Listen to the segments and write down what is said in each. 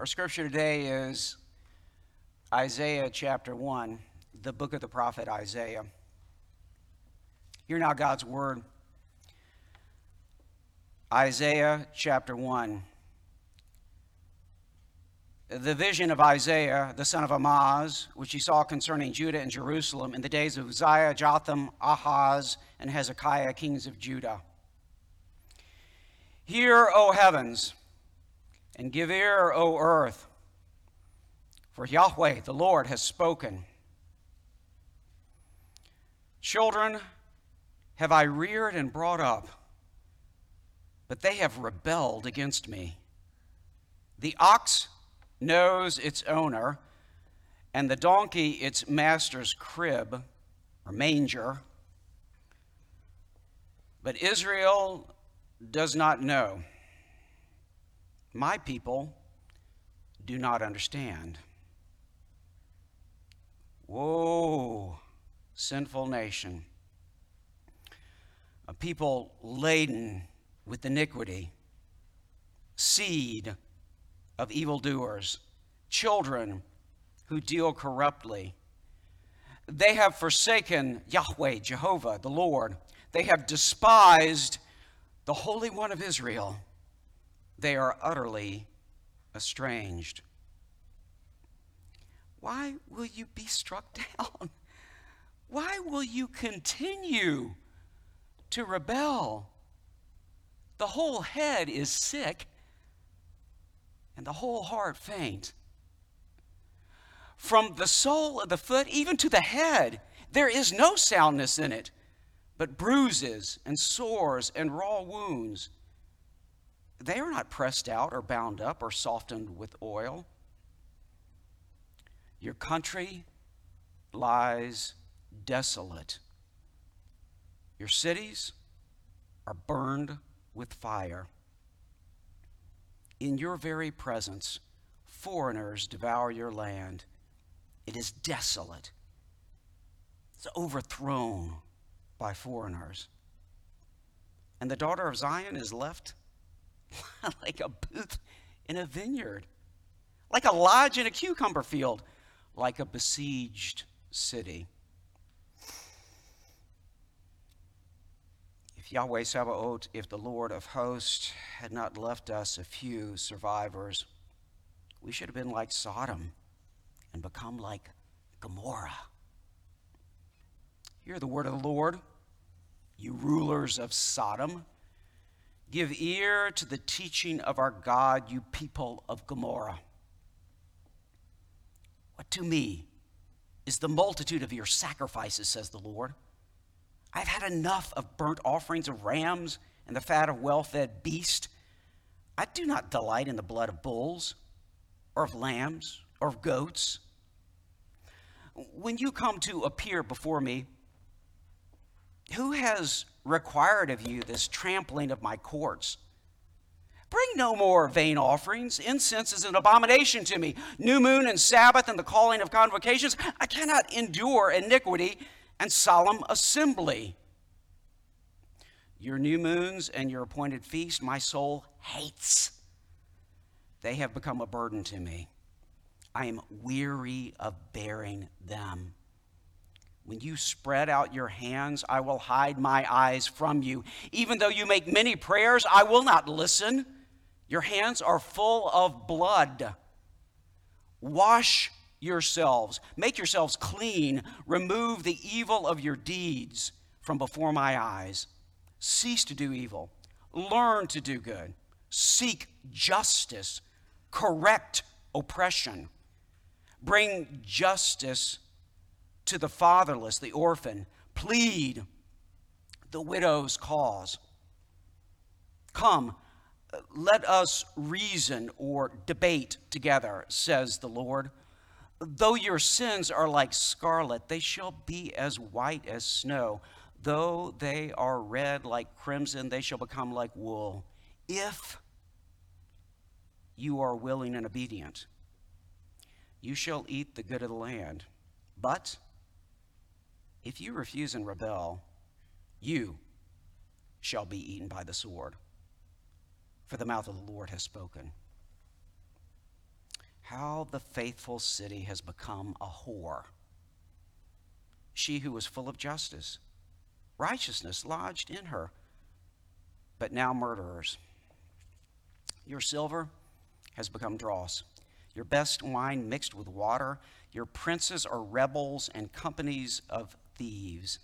Our scripture today is Isaiah chapter 1, the book of the prophet Isaiah. Hear now God's word. Isaiah chapter 1. The vision of Isaiah, the son of Amoz, which he saw concerning Judah and Jerusalem in the days of Uzziah, Jotham, Ahaz, and Hezekiah, kings of Judah. Hear, O heavens, and give ear, O earth, for Yahweh, the Lord, has spoken. Children have I reared and brought up, but they have rebelled against me. The ox knows its owner, and the donkey its master's crib or manger. But Israel does not know. My people do not understand. Whoa, sinful nation, a people laden with iniquity, seed of evildoers, children who deal corruptly. They have forsaken Yahweh, Jehovah, the Lord. They have despised the Holy One of Israel. They are utterly estranged. Why will you be struck down? Why will you continue to rebel? The whole head is sick and the whole heart faint. From the sole of the foot even to the head, there is no soundness in it, but bruises and sores and raw wounds. They are not pressed out or bound up or softened with oil. Your country lies desolate. Your cities are burned with fire. In your very presence, foreigners devour your land. It is desolate, it's overthrown by foreigners. And the daughter of Zion is left like a booth in a vineyard, like a lodge in a cucumber field, like a besieged city. If Yahweh Sabaoth, if the Lord of hosts had not left us a few survivors, we should have been like Sodom and become like Gomorrah. Hear the word of the Lord, you rulers of Sodom. Give ear to the teaching of our God, you people of Gomorrah. What to me is the multitude of your sacrifices, says the Lord. I've had enough of burnt offerings of rams and the fat of well fed beasts. I do not delight in the blood of bulls or of lambs or of goats. When you come to appear before me, who has required of you this trampling of my courts? Bring no more vain offerings. Incense is an abomination to me. New moon and Sabbath and the calling of convocations. I cannot endure iniquity and solemn assembly. Your new moons and your appointed feast, my soul hates. They have become a burden to me. I am weary of bearing them. When you spread out your hands, I will hide my eyes from you. Even though you make many prayers, I will not listen. Your hands are full of blood. Wash yourselves, make yourselves clean, remove the evil of your deeds from before my eyes. Cease to do evil, learn to do good, seek justice, correct oppression, bring justice to the fatherless, the orphan, plead the widow's cause. Come, let us reason or debate together, says the Lord. Though your sins are like scarlet, they shall be as white as snow. Though they are red like crimson, they shall become like wool. If you are willing and obedient, you shall eat the good of the land. But if you refuse and rebel, you shall be eaten by the sword, for the mouth of the Lord has spoken. how the faithful city has become a whore. She who was full of justice, righteousness lodged in her, but now murderers. Your silver has become dross, your best wine mixed with water. Your princes are rebels and companies of thieves.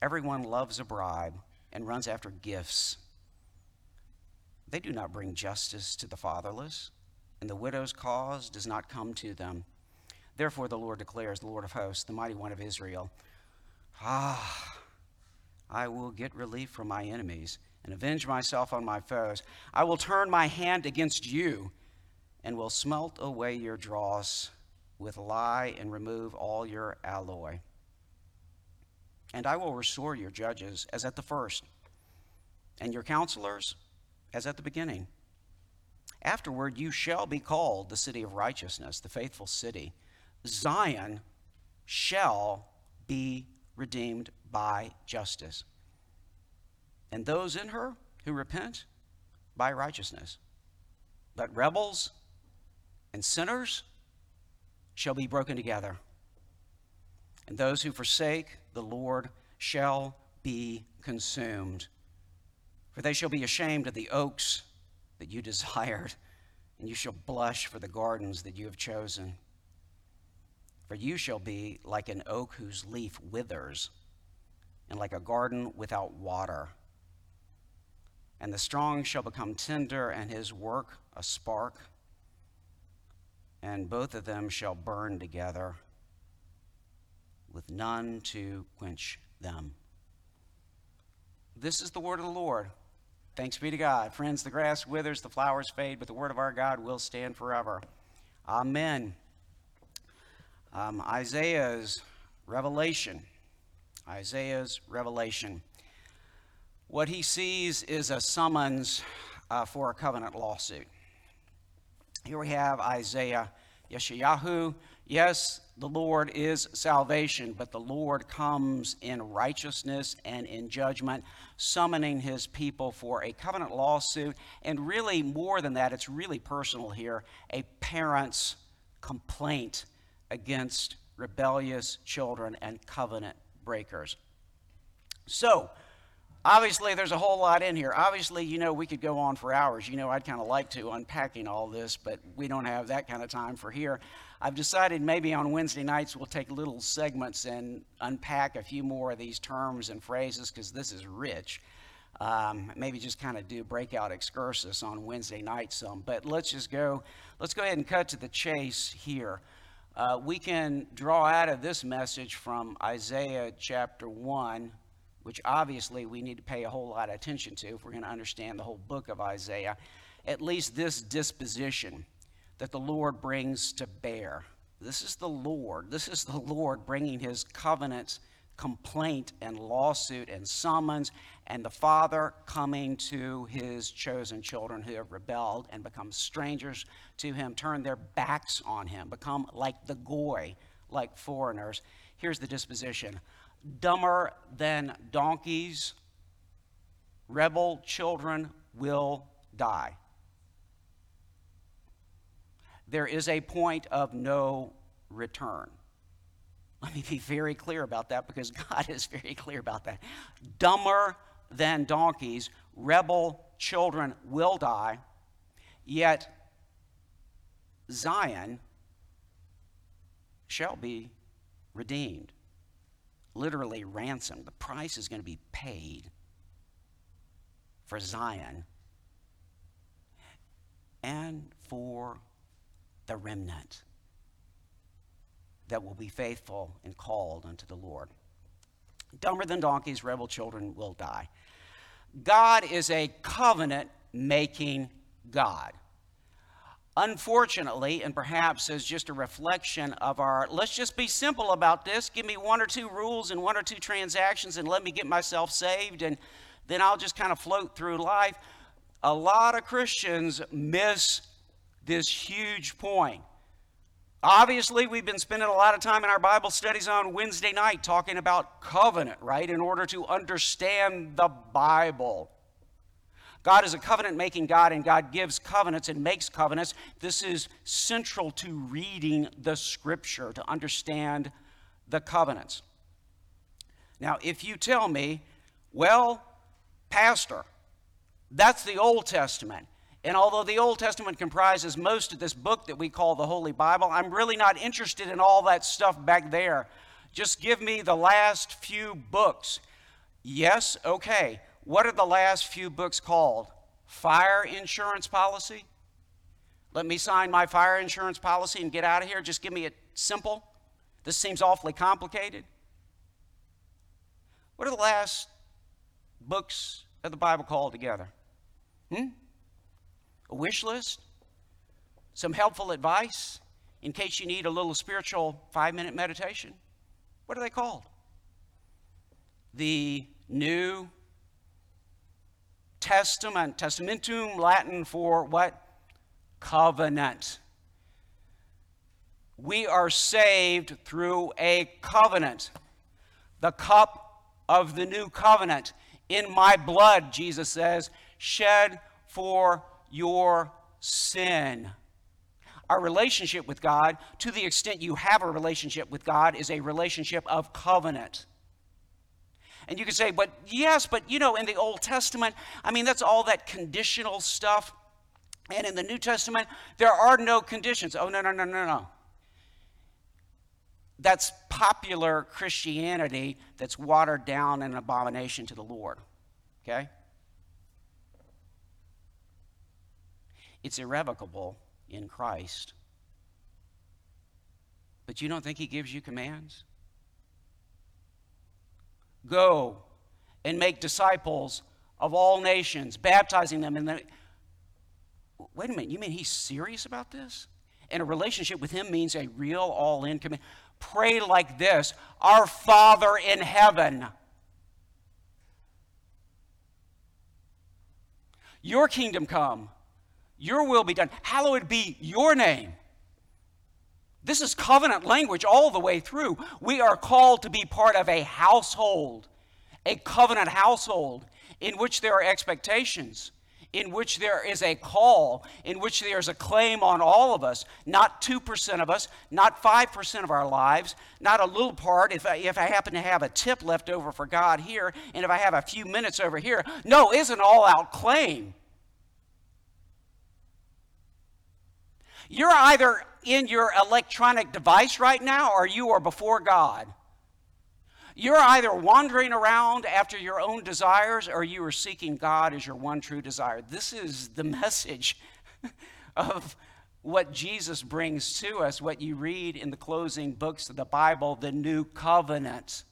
Everyone loves a bribe and runs after gifts. They do not bring justice to the fatherless, and the widow's cause does not come to them. Therefore, the Lord declares, the Lord of hosts, the mighty one of Israel, Ah, I will get relief from my enemies and avenge myself on my foes. I will turn my hand against you and will smelt away your dross with lye and remove all your alloy. And I will restore your judges as at the first, and your counselors as at the beginning. Afterward, you shall be called the city of righteousness, the faithful city. Zion shall be redeemed by justice. And those in her who repent by righteousness. But rebels and sinners shall be broken together. And those who forsake the Lord shall be consumed. For they shall be ashamed of the oaks that you desired, and you shall blush for the gardens that you have chosen. For you shall be like an oak whose leaf withers, and like a garden without water. And the strong shall become tender, and his work a spark, and both of them shall burn together, with none to quench them. This is the word of the Lord. Thanks be to God. Friends, the grass withers, the flowers fade, but the word of our God will stand forever. Amen. Um, Isaiah's revelation. Isaiah's revelation. What he sees is a summons uh, for a covenant lawsuit. Here we have Isaiah, Yeshayahu. Yes, the Lord is salvation, but the Lord comes in righteousness and in judgment, summoning his people for a covenant lawsuit. And really, more than that, it's really personal here a parent's complaint against rebellious children and covenant breakers. So, obviously, there's a whole lot in here. Obviously, you know, we could go on for hours. You know, I'd kind of like to unpacking all this, but we don't have that kind of time for here. I've decided maybe on Wednesday nights we'll take little segments and unpack a few more of these terms and phrases because this is rich. Um, maybe just kind of do breakout excursus on Wednesday night some. But let's just go, let's go ahead and cut to the chase here. Uh, we can draw out of this message from Isaiah chapter 1, which obviously we need to pay a whole lot of attention to if we're going to understand the whole book of Isaiah, at least this disposition that the Lord brings to bear. This is the Lord. This is the Lord bringing his covenant complaint and lawsuit and summons, and the Father coming to his chosen children who have rebelled and become strangers to him, turn their backs on him, become like the goy, like foreigners. Here's the disposition dumber than donkeys, rebel children will die. There is a point of no return. Let me be very clear about that because God is very clear about that. Dumber than donkeys, rebel children will die, yet Zion shall be redeemed. Literally ransomed. The price is going to be paid for Zion and for the remnant that will be faithful and called unto the Lord. Dumber than donkeys, rebel children will die. God is a covenant making God. Unfortunately, and perhaps as just a reflection of our, let's just be simple about this. Give me one or two rules and one or two transactions and let me get myself saved, and then I'll just kind of float through life. A lot of Christians miss this huge point. Obviously, we've been spending a lot of time in our Bible studies on Wednesday night talking about covenant, right, in order to understand the Bible. God is a covenant making God, and God gives covenants and makes covenants. This is central to reading the scripture to understand the covenants. Now, if you tell me, well, Pastor, that's the Old Testament. And although the Old Testament comprises most of this book that we call the Holy Bible, I'm really not interested in all that stuff back there. Just give me the last few books. Yes, okay. What are the last few books called? Fire insurance policy? Let me sign my fire insurance policy and get out of here. Just give me it simple. This seems awfully complicated. What are the last books of the Bible called together? Hmm? A wish list? Some helpful advice in case you need a little spiritual five minute meditation? What are they called? The New Testament. Testamentum, Latin for what? Covenant. We are saved through a covenant. The cup of the new covenant. In my blood, Jesus says, shed for your sin. Our relationship with God, to the extent you have a relationship with God, is a relationship of covenant. And you could say, but yes, but you know, in the Old Testament, I mean, that's all that conditional stuff. And in the New Testament, there are no conditions. Oh, no, no, no, no, no. That's popular Christianity that's watered down and an abomination to the Lord. Okay? It's irrevocable in Christ. But you don't think He gives you commands? Go and make disciples of all nations, baptizing them in the. Wait a minute, you mean He's serious about this? And a relationship with Him means a real all in command. Pray like this Our Father in heaven. Your kingdom come your will be done. Hallowed be your name. This is covenant language all the way through. We are called to be part of a household, a covenant household in which there are expectations, in which there is a call, in which there is a claim on all of us, not 2% of us, not 5% of our lives, not a little part if I, if I happen to have a tip left over for God here, and if I have a few minutes over here. No, it's an all out claim. You're either in your electronic device right now or you are before God. You're either wandering around after your own desires or you are seeking God as your one true desire. This is the message of what Jesus brings to us, what you read in the closing books of the Bible, the new covenant.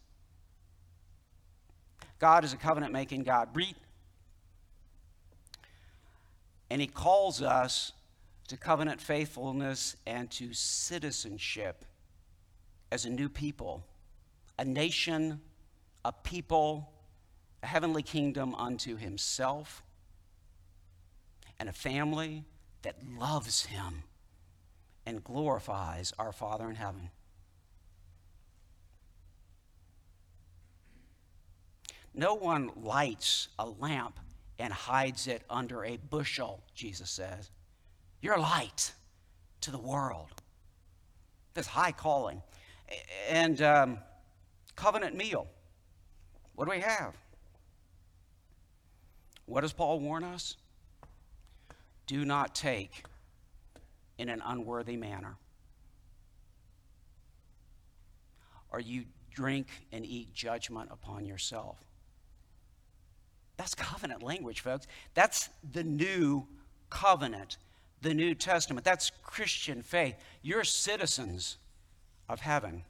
God is a covenant making God. Read. And He calls us to covenant faithfulness and to citizenship as a new people, a nation, a people, a heavenly kingdom unto himself, and a family that loves him and glorifies our Father in heaven. No one lights a lamp and hides it under a bushel, Jesus says. You're a light to the world. This high calling. And um, covenant meal. What do we have? What does Paul warn us? Do not take in an unworthy manner. Or you drink and eat judgment upon yourself. That's covenant language, folks. That's the new covenant the New Testament. That's Christian faith. You're citizens of heaven.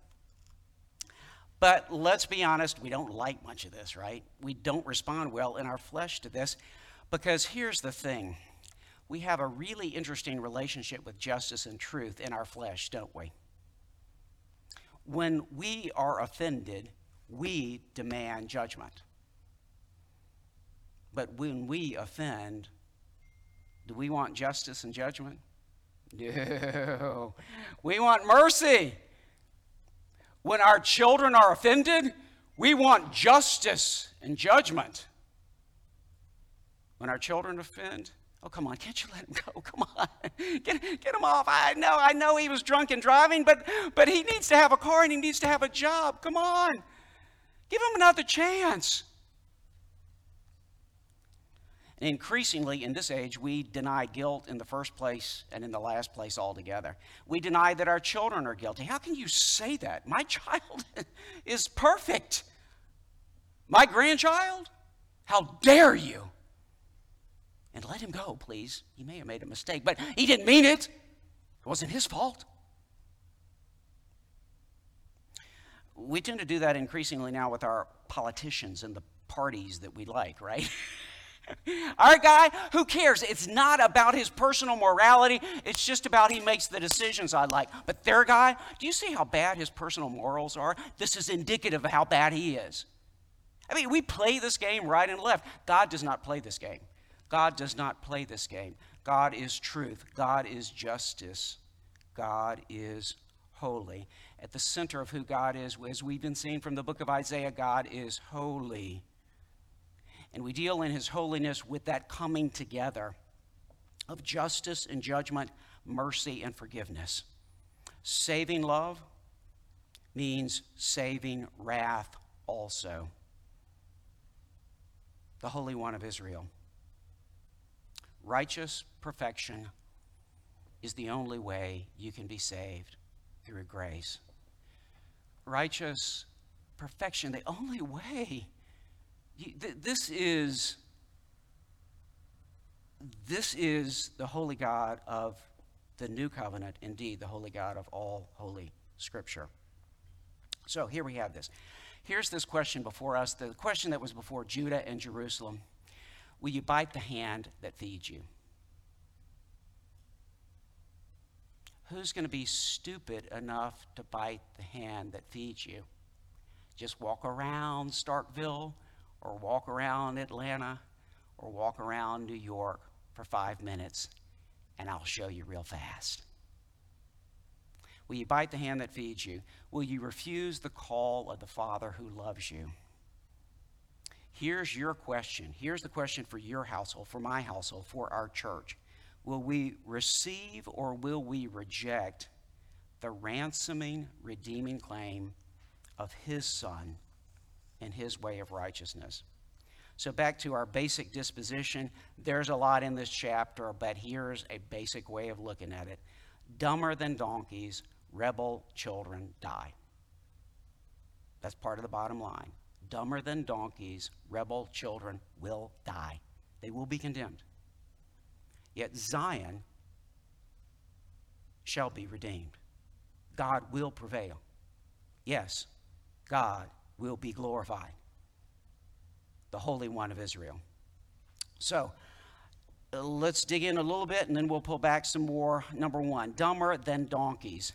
But let's be honest, we don't like much of this, right? We don't respond well in our flesh to this because here's the thing we have a really interesting relationship with justice and truth in our flesh, don't we? When we are offended, we demand judgment. But when we offend, do we want justice and judgment? No. We want mercy. When our children are offended, we want justice and judgment. When our children offend, oh, come on, can't you let him go? Come on, get, get him off. I know, I know he was drunk and driving, but, but he needs to have a car and he needs to have a job. Come on, give him another chance. Increasingly in this age, we deny guilt in the first place and in the last place altogether. We deny that our children are guilty. How can you say that? My child is perfect. My grandchild? How dare you? And let him go, please. He may have made a mistake, but he didn't mean it. It wasn't his fault. We tend to do that increasingly now with our politicians and the parties that we like, right? Our guy, who cares? It's not about his personal morality. It's just about he makes the decisions I like. But their guy, do you see how bad his personal morals are? This is indicative of how bad he is. I mean, we play this game right and left. God does not play this game. God does not play this game. God is truth. God is justice. God is holy. At the center of who God is, as we've been seeing from the book of Isaiah, God is holy. And we deal in his holiness with that coming together of justice and judgment, mercy and forgiveness. Saving love means saving wrath also. The Holy One of Israel. Righteous perfection is the only way you can be saved through grace. Righteous perfection, the only way this is this is the holy God of the new covenant, indeed, the holy God of all holy scripture. So here we have this. Here's this question before us, the question that was before Judah and Jerusalem Will you bite the hand that feeds you? Who's going to be stupid enough to bite the hand that feeds you? Just walk around Starkville or walk around Atlanta or walk around New York for five minutes and I'll show you real fast. Will you bite the hand that feeds you? Will you refuse the call of the Father who loves you? Here's your question. Here's the question for your household, for my household, for our church. Will we receive or will we reject the ransoming, redeeming claim of His Son? In his way of righteousness. So, back to our basic disposition, there's a lot in this chapter, but here's a basic way of looking at it. Dumber than donkeys, rebel children die. That's part of the bottom line. Dumber than donkeys, rebel children will die. They will be condemned. Yet Zion shall be redeemed. God will prevail. Yes, God will be glorified. The Holy One of Israel. So, uh, let's dig in a little bit and then we'll pull back some more. Number one, dumber than donkeys.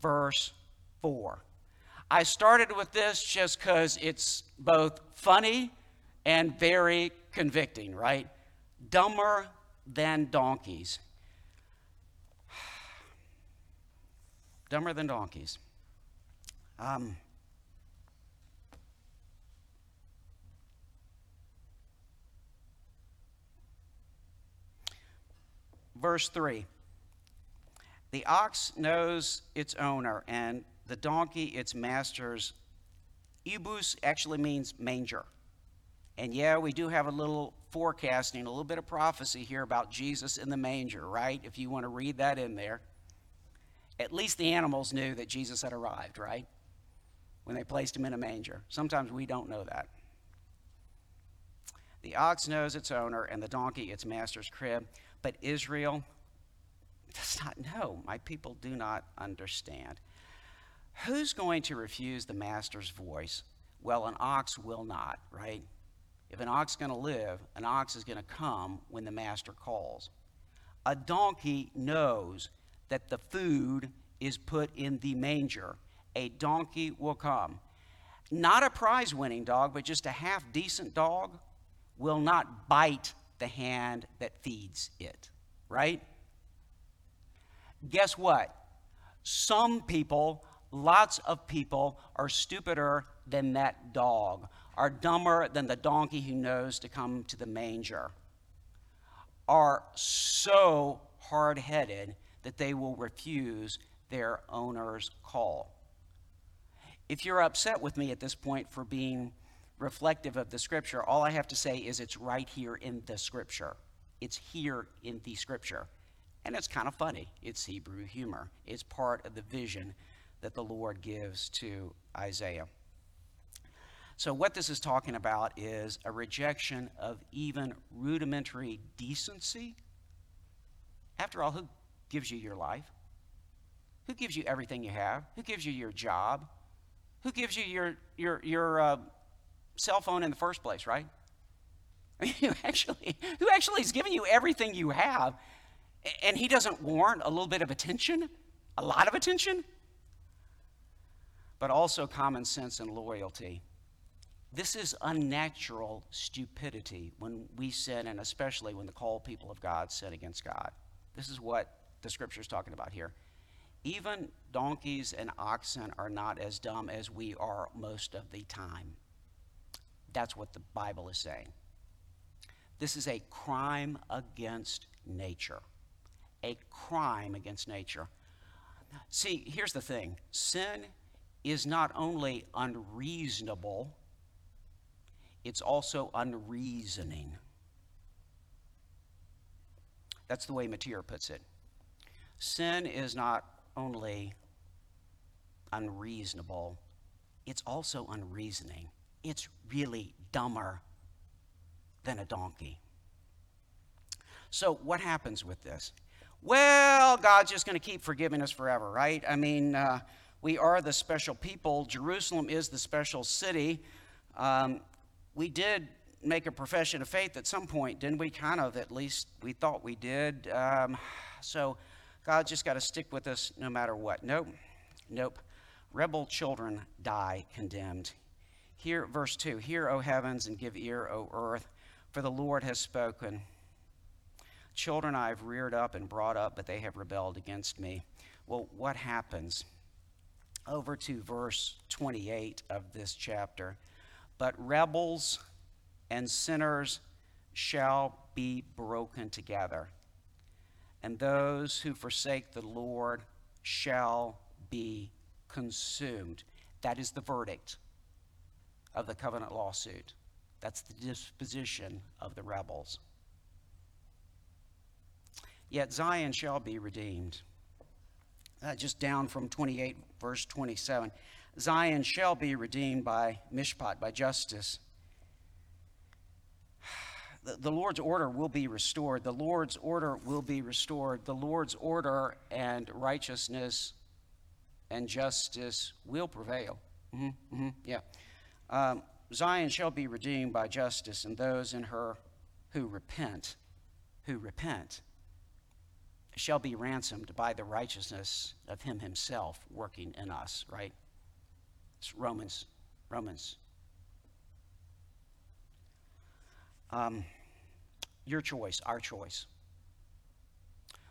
Verse 4. I started with this just because it's both funny and very convicting, right? Dumber than donkeys. Dumber than donkeys. Um, verse 3 The ox knows its owner, and the donkey its master's. Ebus actually means manger. And yeah, we do have a little forecasting, a little bit of prophecy here about Jesus in the manger, right? If you want to read that in there. At least the animals knew that Jesus had arrived, right? When they placed him in a manger. Sometimes we don't know that. The ox knows its owner, and the donkey its master's crib. But Israel does not know. My people do not understand. Who's going to refuse the master's voice? Well, an ox will not, right? If an ox is going to live, an ox is going to come when the master calls. A donkey knows that the food is put in the manger. A donkey will come. Not a prize winning dog, but just a half decent dog will not bite the hand that feeds it, right? Guess what? Some people, lots of people, are stupider than that dog, are dumber than the donkey who knows to come to the manger. are so hard headed that they will refuse their owner's call. If you're upset with me at this point for being reflective of the scripture, all I have to say is it's right here in the scripture. It's here in the scripture. And it's kind of funny. It's Hebrew humor. It's part of the vision that the Lord gives to Isaiah. So, what this is talking about is a rejection of even rudimentary decency. After all, who gives you your life? Who gives you everything you have? Who gives you your job? Who gives you your, your, your uh, cell phone in the first place, right? Mean, who actually, who actually is giving you everything you have, and he doesn't warrant a little bit of attention, a lot of attention, but also common sense and loyalty. This is unnatural stupidity when we sin, and especially when the called people of God sin against God. This is what the scripture is talking about here. Even donkeys and oxen are not as dumb as we are most of the time. That's what the Bible is saying. This is a crime against nature. A crime against nature. See, here's the thing sin is not only unreasonable it's also unreasoning. That's the way Motyer puts it. Sin is not only unreasonable, it's also unreasoning. It's really dumber than a donkey. So, what happens with this? Well, God's just going to keep forgiving us forever, right? I mean, uh, we are the special people. Jerusalem is the special city. Um, we did make a profession of faith at some point, didn't we? Kind of, at least we thought we did. Um, so God just got to stick with us no matter what. Nope, nope. Rebel children die condemned. Hear, verse 2 Hear, O heavens, and give ear, O earth, for the Lord has spoken. Children I have reared up and brought up, but they have rebelled against me. Well, what happens? Over to verse 28 of this chapter. But rebels and sinners shall be broken together, and those who forsake the Lord shall be consumed. That is the verdict of the covenant lawsuit. That's the disposition of the rebels. Yet Zion shall be redeemed. Uh, just down from 28, verse 27. Zion shall be redeemed by mishpat, by justice. The, the Lord's order will be restored. The Lord's order will be restored. The Lord's order and righteousness and justice will prevail. Mm-hmm, mm-hmm, yeah. Um, Zion shall be redeemed by justice, and those in her who repent, who repent, shall be ransomed by the righteousness of Him Himself working in us, right? It's Romans. Romans. Um, your choice, our choice.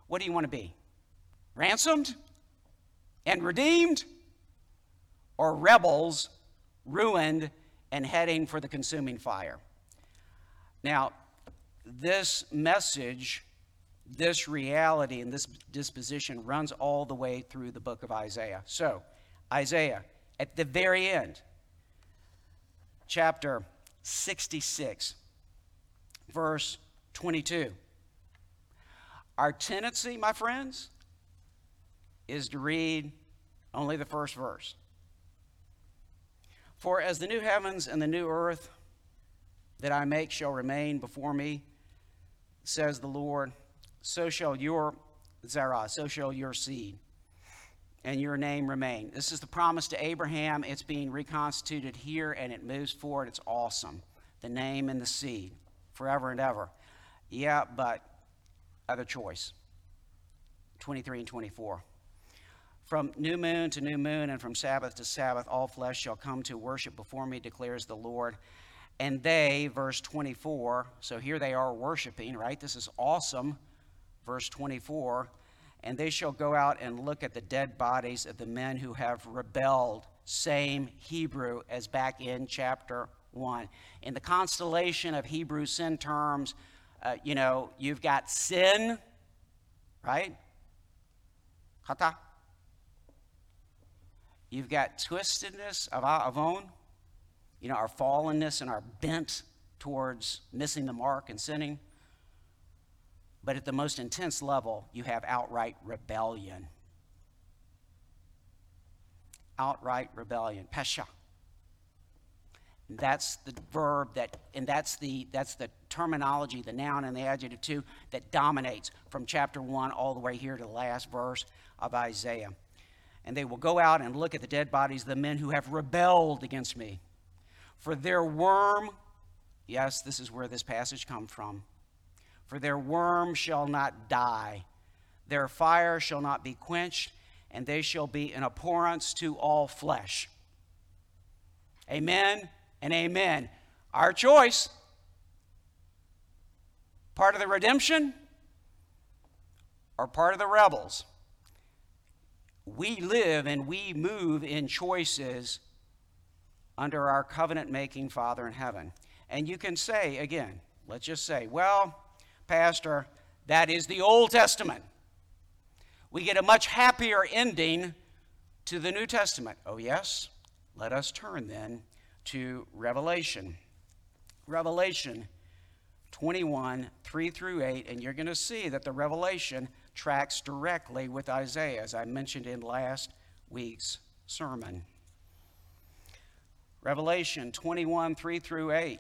What do you want to be? Ransomed and redeemed? Or rebels, ruined, and heading for the consuming fire? Now, this message, this reality, and this disposition runs all the way through the book of Isaiah. So, Isaiah at the very end, chapter 66, verse 22. Our tendency, my friends, is to read only the first verse. For as the new heavens and the new earth that I make shall remain before me, says the Lord, so shall your Zerah, so shall your seed and your name remain. This is the promise to Abraham. It's being reconstituted here and it moves forward. It's awesome. The name and the seed forever and ever. Yeah, but other choice 23 and 24. From new moon to new moon and from Sabbath to Sabbath, all flesh shall come to worship before me, declares the Lord. And they, verse 24, so here they are worshiping, right? This is awesome. Verse 24 and they shall go out and look at the dead bodies of the men who have rebelled. Same Hebrew as back in chapter 1. In the constellation of Hebrew sin terms, uh, you know, you've got sin, right? Kata. You've got twistedness of uh, our avon, you know, our fallenness and our bent towards missing the mark and sinning. But at the most intense level, you have outright rebellion. Outright rebellion. Pesha. That's the verb that, and that's the, that's the terminology, the noun and the adjective too, that dominates from chapter 1 all the way here to the last verse of Isaiah. And they will go out and look at the dead bodies of the men who have rebelled against me. For their worm, yes, this is where this passage comes from. For their worm shall not die, their fire shall not be quenched, and they shall be an abhorrence to all flesh. Amen and amen. Our choice. Part of the redemption or part of the rebels. We live and we move in choices under our covenant making Father in heaven. And you can say, again, let's just say, well, Pastor, that is the Old Testament. We get a much happier ending to the New Testament. Oh, yes? Let us turn then to Revelation. Revelation 21, 3 through 8, and you're going to see that the Revelation tracks directly with Isaiah, as I mentioned in last week's sermon. Revelation 21, 3 through 8.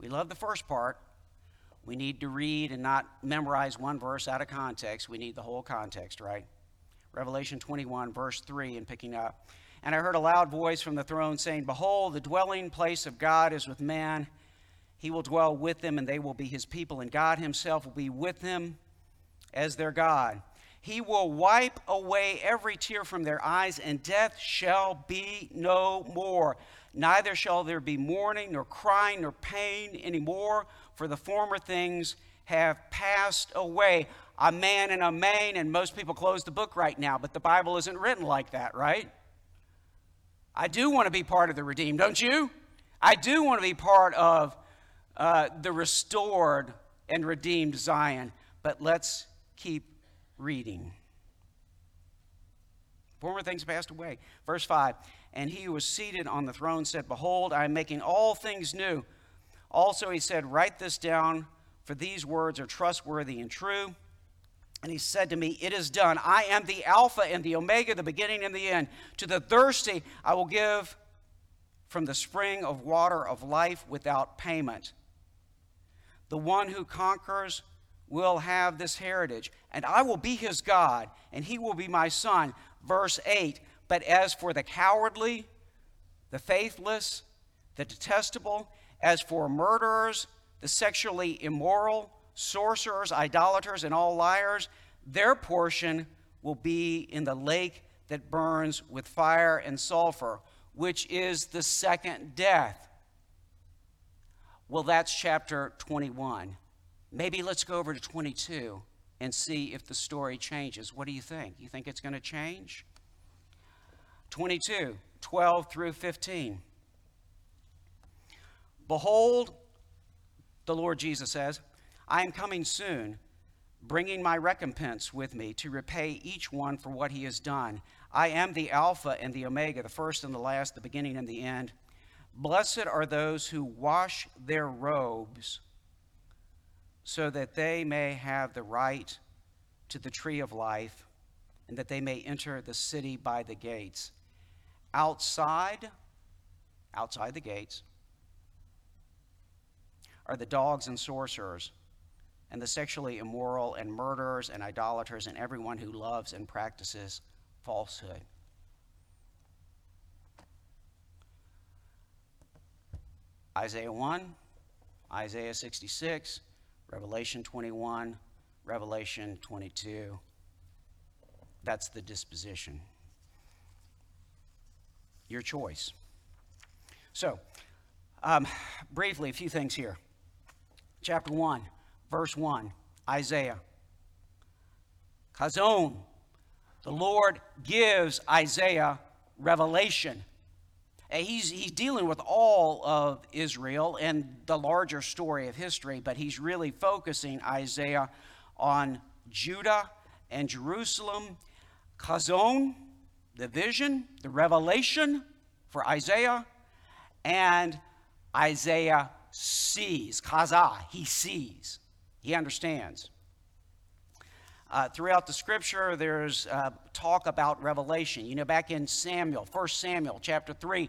We love the first part. We need to read and not memorize one verse out of context. We need the whole context, right? Revelation 21, verse 3, and picking up. And I heard a loud voice from the throne saying, Behold, the dwelling place of God is with man. He will dwell with them, and they will be his people, and God himself will be with them as their God. He will wipe away every tear from their eyes, and death shall be no more. Neither shall there be mourning, nor crying, nor pain anymore, for the former things have passed away a man and a main, and most people close the book right now, but the Bible isn't written like that, right? I do want to be part of the redeemed, don't you? I do want to be part of uh, the restored and redeemed Zion, but let's keep reading. Former things passed away. Verse 5 And he who was seated on the throne said, Behold, I am making all things new. Also, he said, Write this down, for these words are trustworthy and true. And he said to me, It is done. I am the Alpha and the Omega, the beginning and the end. To the thirsty, I will give from the spring of water of life without payment. The one who conquers will have this heritage, and I will be his God, and he will be my son. Verse 8 But as for the cowardly, the faithless, the detestable, as for murderers, the sexually immoral, sorcerers, idolaters, and all liars, their portion will be in the lake that burns with fire and sulfur, which is the second death. Well, that's chapter 21. Maybe let's go over to 22 and see if the story changes. What do you think? You think it's going to change? 22, 12 through 15. Behold, the Lord Jesus says, I am coming soon, bringing my recompense with me to repay each one for what he has done. I am the Alpha and the Omega, the first and the last, the beginning and the end. Blessed are those who wash their robes so that they may have the right to the tree of life and that they may enter the city by the gates. Outside, outside the gates, are the dogs and sorcerers and the sexually immoral, and murderers, and idolaters, and everyone who loves and practices falsehood. Isaiah 1, Isaiah 66, Revelation 21, Revelation 22. That's the disposition. Your choice. So, um, briefly, a few things here. Chapter 1 verse 1, Isaiah. Chazon, the Lord gives Isaiah revelation. He's, he's dealing with all of Israel and the larger story of history, but he's really focusing Isaiah on Judah and Jerusalem. Chazon, the vision, the revelation for Isaiah, and Isaiah sees. Chazah, he sees, he understands. Uh, throughout the scripture, there's uh, talk about revelation. You know, back in Samuel, 1 Samuel chapter 3,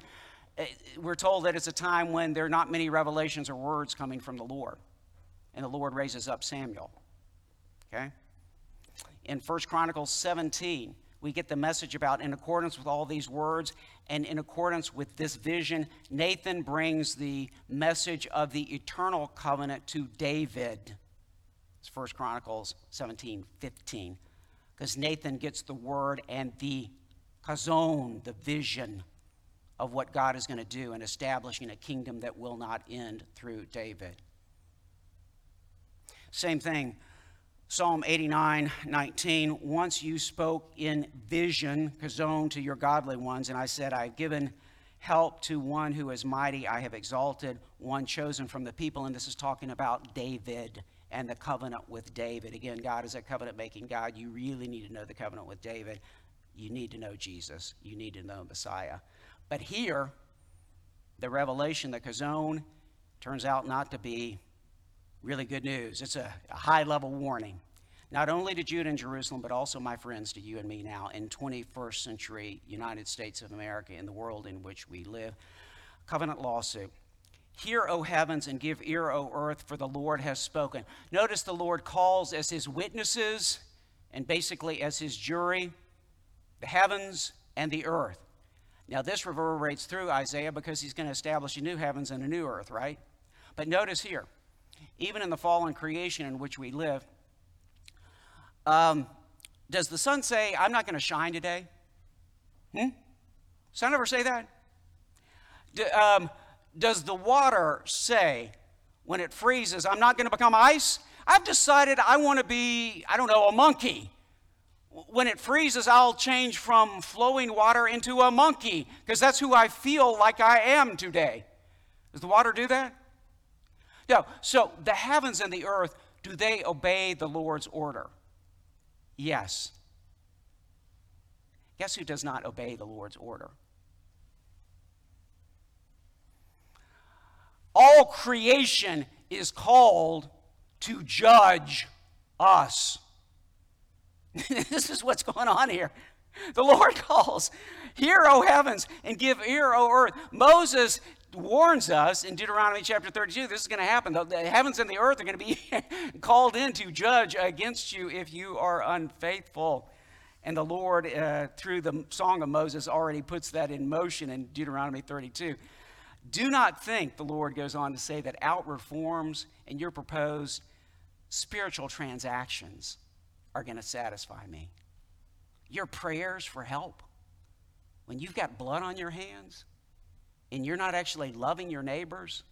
uh, we're told that it's a time when there are not many revelations or words coming from the Lord. And the Lord raises up Samuel. Okay? In 1 Chronicles 17, we get the message about in accordance with all these words and in accordance with this vision, Nathan brings the message of the eternal covenant to David. It's 1 Chronicles 17, 15. Because Nathan gets the word and the chazon, the vision of what God is going to do in establishing a kingdom that will not end through David. Same thing, Psalm 89, 19. Once you spoke in vision, chazon, to your godly ones, and I said, I've given help to one who is mighty. I have exalted one chosen from the people. And this is talking about David and the covenant with David. Again, God is a covenant making God. You really need to know the covenant with David. You need to know Jesus. You need to know Messiah. But here, the revelation, the chazon, turns out not to be really good news. It's a, a high level warning, not only to Judah and Jerusalem, but also, my friends, to you and me now in 21st century United States of America, in the world in which we live. Covenant lawsuit. Hear, O heavens, and give ear, O earth, for the Lord has spoken. Notice the Lord calls as his witnesses and basically as his jury the heavens and the earth. Now, this reverberates through Isaiah because he's going to establish a new heavens and a new earth, right? But notice here, even in the fallen creation in which we live, um, does the sun say, I'm not going to shine today? Hmm? Sun ever say that? Do, um, does the water say when it freezes, I'm not going to become ice? I've decided I want to be, I don't know, a monkey. When it freezes, I'll change from flowing water into a monkey because that's who I feel like I am today. Does the water do that? No. So the heavens and the earth, do they obey the Lord's order? Yes. Guess who does not obey the Lord's order? All creation is called to judge us. this is what's going on here. The Lord calls, Hear, O heavens, and give ear, O earth. Moses warns us in Deuteronomy chapter 32 this is going to happen. The, heavens and the earth are going to be called in to judge against you if you are unfaithful. And the Lord, uh, through the Song of Moses, already puts that in motion in Deuteronomy 32. Do not think, the Lord goes on to say, that outward forms and your proposed spiritual transactions are going to satisfy me. Your prayers for help, when you've got blood on your hands and you're not actually loving your neighbors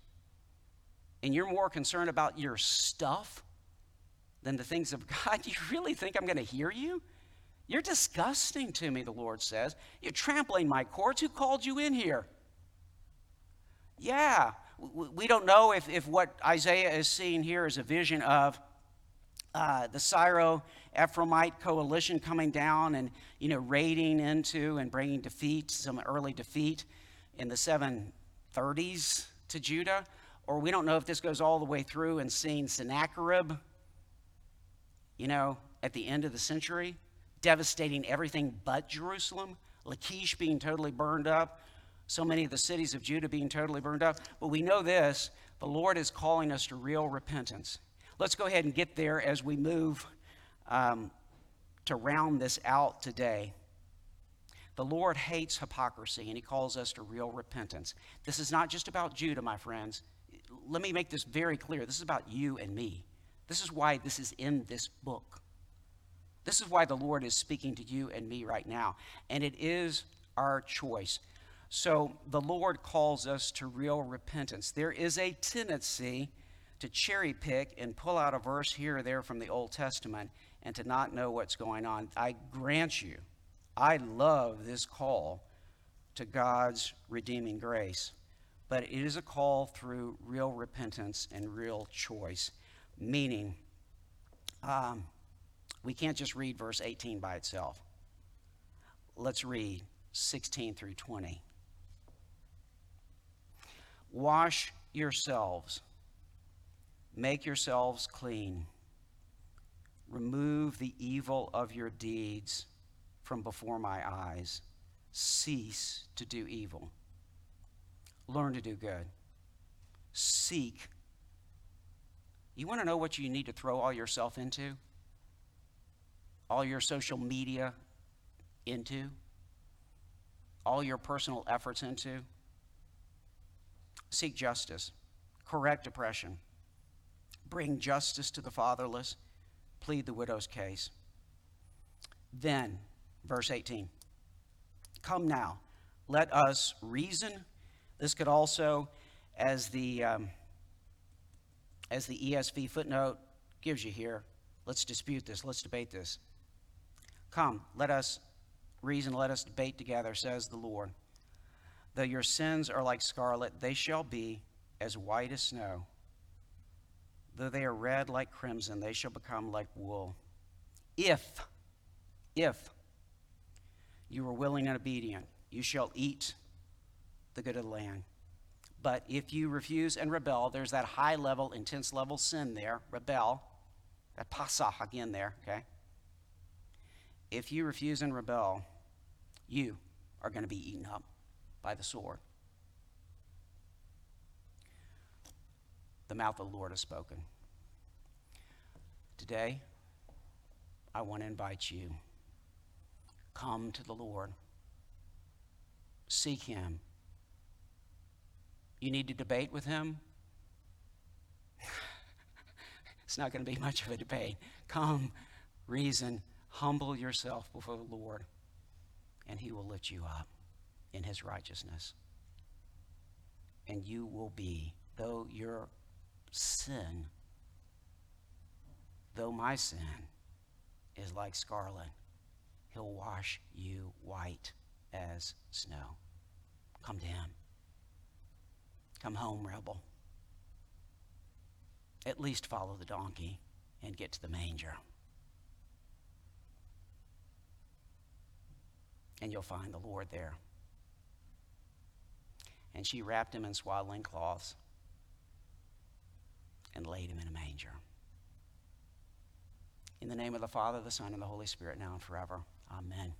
and you're more concerned about your stuff than the things of God, do you really think I'm going to hear you? You're disgusting to me, the Lord says. You're trampling my courts. Who called you in here? Yeah, we don't know if, if what Isaiah is seeing here is a vision of uh, the Syro Ephraimite coalition coming down and you know raiding into and bringing defeat, some early defeat in the 730s to Judah, or we don't know if this goes all the way through and seeing Sennacherib, you know, at the end of the century, devastating everything but Jerusalem, Lachish being totally burned up, so many of the cities of Judah being totally burned up. But we know this the Lord is calling us to real repentance. Let's go ahead and get there as we move um, to round this out today. The Lord hates hypocrisy and he calls us to real repentance. This is not just about Judah, my friends. Let me make this very clear. This is about you and me. This is why this is in this book. This is why the Lord is speaking to you and me right now. And it is our choice. So the Lord calls us to real repentance. There is a tendency to cherry pick and pull out a verse here or there from the Old Testament and to not know what's going on. I grant you, I love this call to God's redeeming grace, but it is a call through real repentance and real choice, meaning um, we can't just read verse 18 by itself. Let's read 16 through 20. Wash yourselves, make yourselves clean, remove the evil of your deeds from before my eyes. Cease to do evil. Learn to do good. Seek. You want to know what you need to throw all yourself into? All your social media into? All your personal efforts into? Seek justice. Correct oppression. Bring justice to the fatherless. Plead the widow's case. Then, verse 18 Come now, let us reason. This could also, as the, um, as the ESV footnote gives you here, let's dispute this, let's debate this. Come, let us reason, let us debate together, says the Lord. Though your sins are like scarlet, they shall be as white as snow. Though they are red like crimson, they shall become like wool. If, if you are willing and obedient, you shall eat the good of the land. But if you refuse and rebel, there's that high level, intense level sin there, rebel, that pasach again there, okay? If you refuse and rebel, you are going to be eaten up by the sword. The mouth of the Lord has spoken. Today, I want to invite you come to the Lord. Seek Him. You need to debate with Him? it's not going to be much of a debate. Come, reason, humble yourself before the Lord, and He will lift you up in His righteousness. And you will be, though your sin, though my sin is like scarlet, He'll wash you white as snow. Come to Him. Come home, rebel. At least follow the donkey and get to the manger. And you'll find the Lord there. And she wrapped him in swaddling cloths and laid him in a manger. In the name of the Father, the Son, and the Holy Spirit, now and forever. Amen.